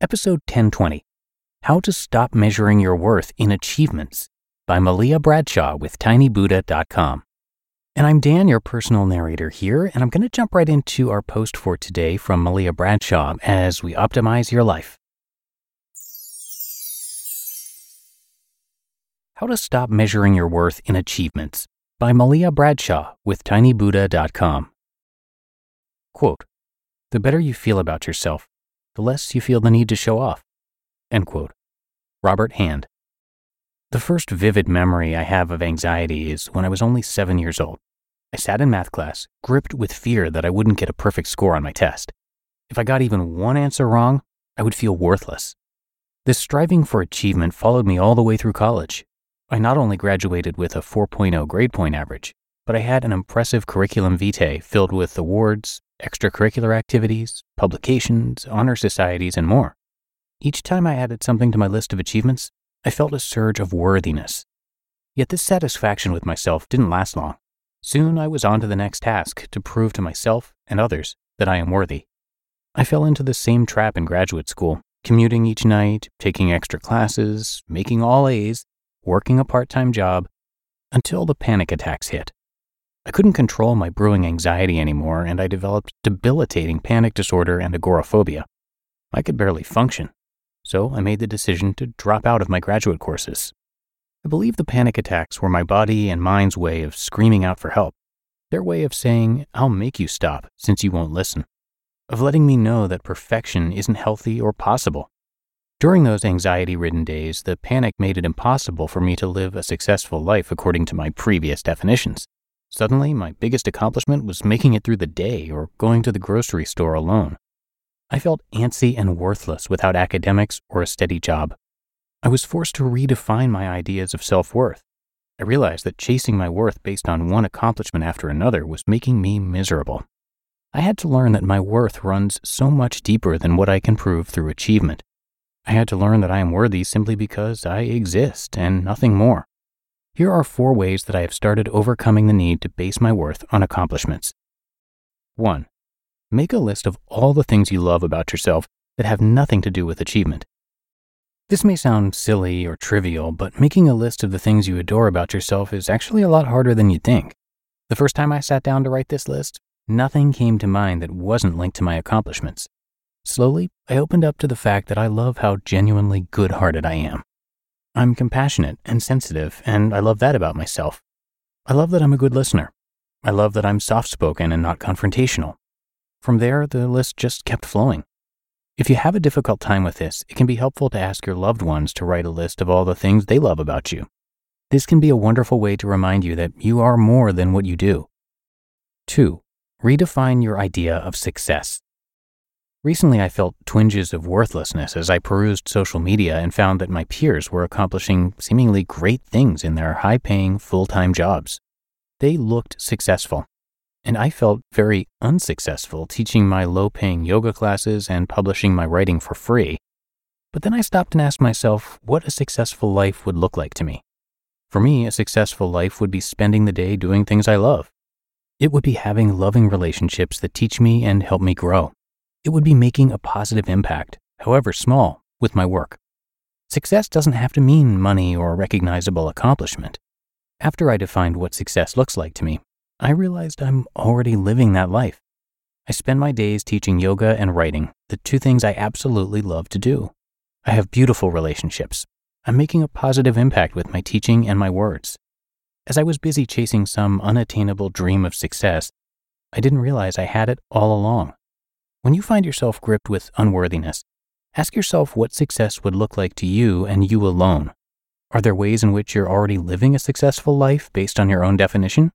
episode 1020 How to Stop Measuring Your Worth in Achievements by Malia Bradshaw with tinybuddha.com. And I'm Dan, your personal narrator here, and I'm going to jump right into our post for today from Malia Bradshaw as we optimize your life. How to Stop Measuring Your Worth in Achievements by Malia Bradshaw with tinybuddha.com. Quote, the better you feel about yourself, the less you feel the need to show off. Robert Hand. The first vivid memory I have of anxiety is when I was only seven years old. I sat in math class, gripped with fear that I wouldn't get a perfect score on my test. If I got even one answer wrong, I would feel worthless. This striving for achievement followed me all the way through college. I not only graduated with a 4.0 grade point average, but I had an impressive curriculum vitae filled with awards, extracurricular activities, publications, honor societies, and more. Each time I added something to my list of achievements, I felt a surge of worthiness. Yet this satisfaction with myself didn't last long. Soon I was on to the next task to prove to myself and others that I am worthy. I fell into the same trap in graduate school, commuting each night, taking extra classes, making all A's, working a part time job, until the panic attacks hit. I couldn't control my brewing anxiety anymore, and I developed debilitating panic disorder and agoraphobia. I could barely function, so I made the decision to drop out of my graduate courses. I believe the panic attacks were my body and mind's way of screaming out for help, their way of saying, I'll make you stop since you won't listen, of letting me know that perfection isn't healthy or possible. During those anxiety ridden days, the panic made it impossible for me to live a successful life according to my previous definitions. Suddenly, my biggest accomplishment was making it through the day or going to the grocery store alone. I felt antsy and worthless without academics or a steady job. I was forced to redefine my ideas of self worth. I realized that chasing my worth based on one accomplishment after another was making me miserable. I had to learn that my worth runs so much deeper than what I can prove through achievement. I had to learn that I am worthy simply because I exist and nothing more. Here are four ways that I have started overcoming the need to base my worth on accomplishments. 1. Make a list of all the things you love about yourself that have nothing to do with achievement. This may sound silly or trivial, but making a list of the things you adore about yourself is actually a lot harder than you'd think. The first time I sat down to write this list, nothing came to mind that wasn't linked to my accomplishments. Slowly, I opened up to the fact that I love how genuinely good hearted I am. I'm compassionate and sensitive, and I love that about myself. I love that I'm a good listener. I love that I'm soft spoken and not confrontational. From there, the list just kept flowing. If you have a difficult time with this, it can be helpful to ask your loved ones to write a list of all the things they love about you. This can be a wonderful way to remind you that you are more than what you do. 2. Redefine your idea of success. Recently, I felt twinges of worthlessness as I perused social media and found that my peers were accomplishing seemingly great things in their high paying, full time jobs. They looked successful, and I felt very unsuccessful teaching my low paying yoga classes and publishing my writing for free. But then I stopped and asked myself what a successful life would look like to me. For me, a successful life would be spending the day doing things I love. It would be having loving relationships that teach me and help me grow it would be making a positive impact, however small, with my work. Success doesn't have to mean money or recognizable accomplishment. After I defined what success looks like to me, I realized I'm already living that life. I spend my days teaching yoga and writing, the two things I absolutely love to do. I have beautiful relationships. I'm making a positive impact with my teaching and my words. As I was busy chasing some unattainable dream of success, I didn't realize I had it all along. When you find yourself gripped with unworthiness, ask yourself what success would look like to you and you alone. Are there ways in which you're already living a successful life based on your own definition?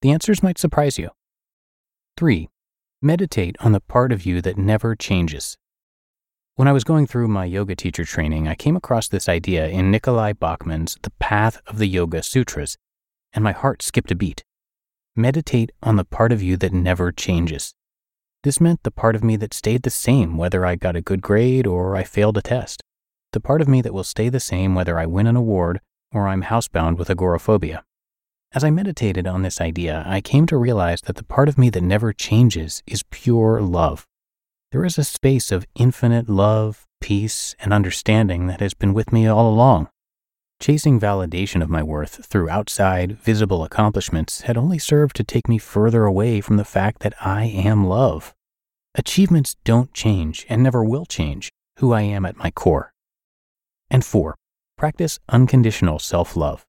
The answers might surprise you. 3. Meditate on the part of you that never changes. When I was going through my yoga teacher training, I came across this idea in Nicolai Bachman's The Path of the Yoga Sutras, and my heart skipped a beat. Meditate on the part of you that never changes. This meant the part of me that stayed the same whether I got a good grade or I failed a test. The part of me that will stay the same whether I win an award or I'm housebound with agoraphobia. As I meditated on this idea, I came to realize that the part of me that never changes is pure love. There is a space of infinite love, peace, and understanding that has been with me all along. Chasing validation of my worth through outside, visible accomplishments had only served to take me further away from the fact that I am love. Achievements don't change and never will change who I am at my core. And four, practice unconditional self love.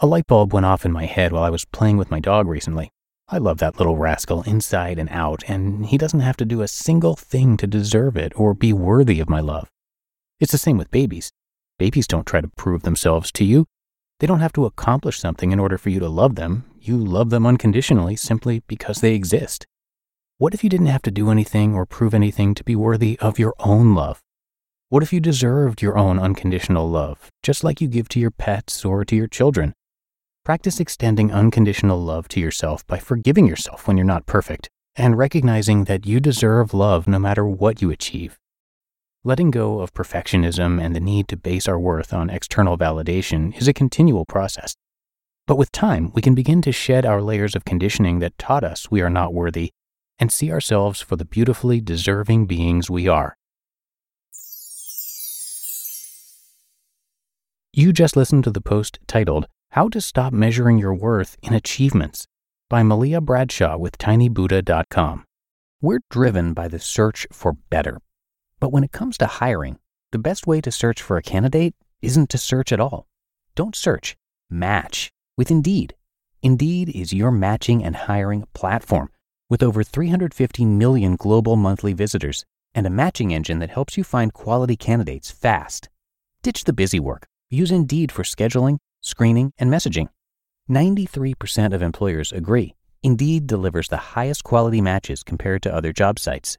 A light bulb went off in my head while I was playing with my dog recently. I love that little rascal inside and out, and he doesn't have to do a single thing to deserve it or be worthy of my love. It's the same with babies. Babies don't try to prove themselves to you. They don't have to accomplish something in order for you to love them. You love them unconditionally simply because they exist. What if you didn't have to do anything or prove anything to be worthy of your own love? What if you deserved your own unconditional love, just like you give to your pets or to your children? Practice extending unconditional love to yourself by forgiving yourself when you're not perfect and recognizing that you deserve love no matter what you achieve. Letting go of perfectionism and the need to base our worth on external validation is a continual process. But with time, we can begin to shed our layers of conditioning that taught us we are not worthy and see ourselves for the beautifully deserving beings we are. You just listened to the post titled how to Stop Measuring Your Worth in Achievements by Malia Bradshaw with tinybuddha.com. We're driven by the search for better. But when it comes to hiring, the best way to search for a candidate isn't to search at all. Don't search, match with Indeed. Indeed is your matching and hiring platform with over 350 million global monthly visitors and a matching engine that helps you find quality candidates fast. Ditch the busy work. Use Indeed for scheduling screening, and messaging. 93% of employers agree Indeed delivers the highest quality matches compared to other job sites.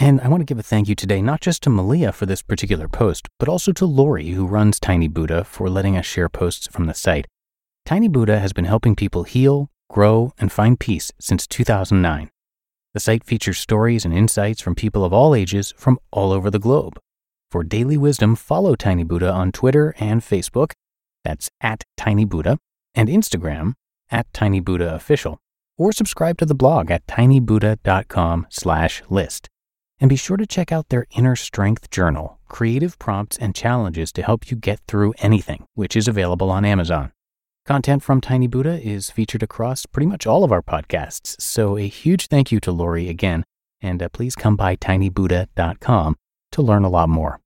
And I want to give a thank you today not just to Malia for this particular post, but also to Lori, who runs Tiny Buddha, for letting us share posts from the site. Tiny Buddha has been helping people heal, grow, and find peace since 2009. The site features stories and insights from people of all ages from all over the globe. For daily wisdom, follow Tiny Buddha on Twitter and Facebook. That's at Tiny Buddha, and Instagram at Tiny Buddha Official, or subscribe to the blog at tinybuddha.com/list. And be sure to check out their Inner Strength Journal, creative prompts and challenges to help you get through anything, which is available on Amazon. Content from Tiny Buddha is featured across pretty much all of our podcasts, so a huge thank you to Lori again, and uh, please come by tinybuddha.com to learn a lot more.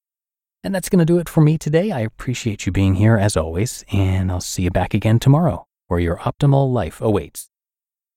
And that's going to do it for me today. I appreciate you being here as always, and I'll see you back again tomorrow, where your optimal life awaits.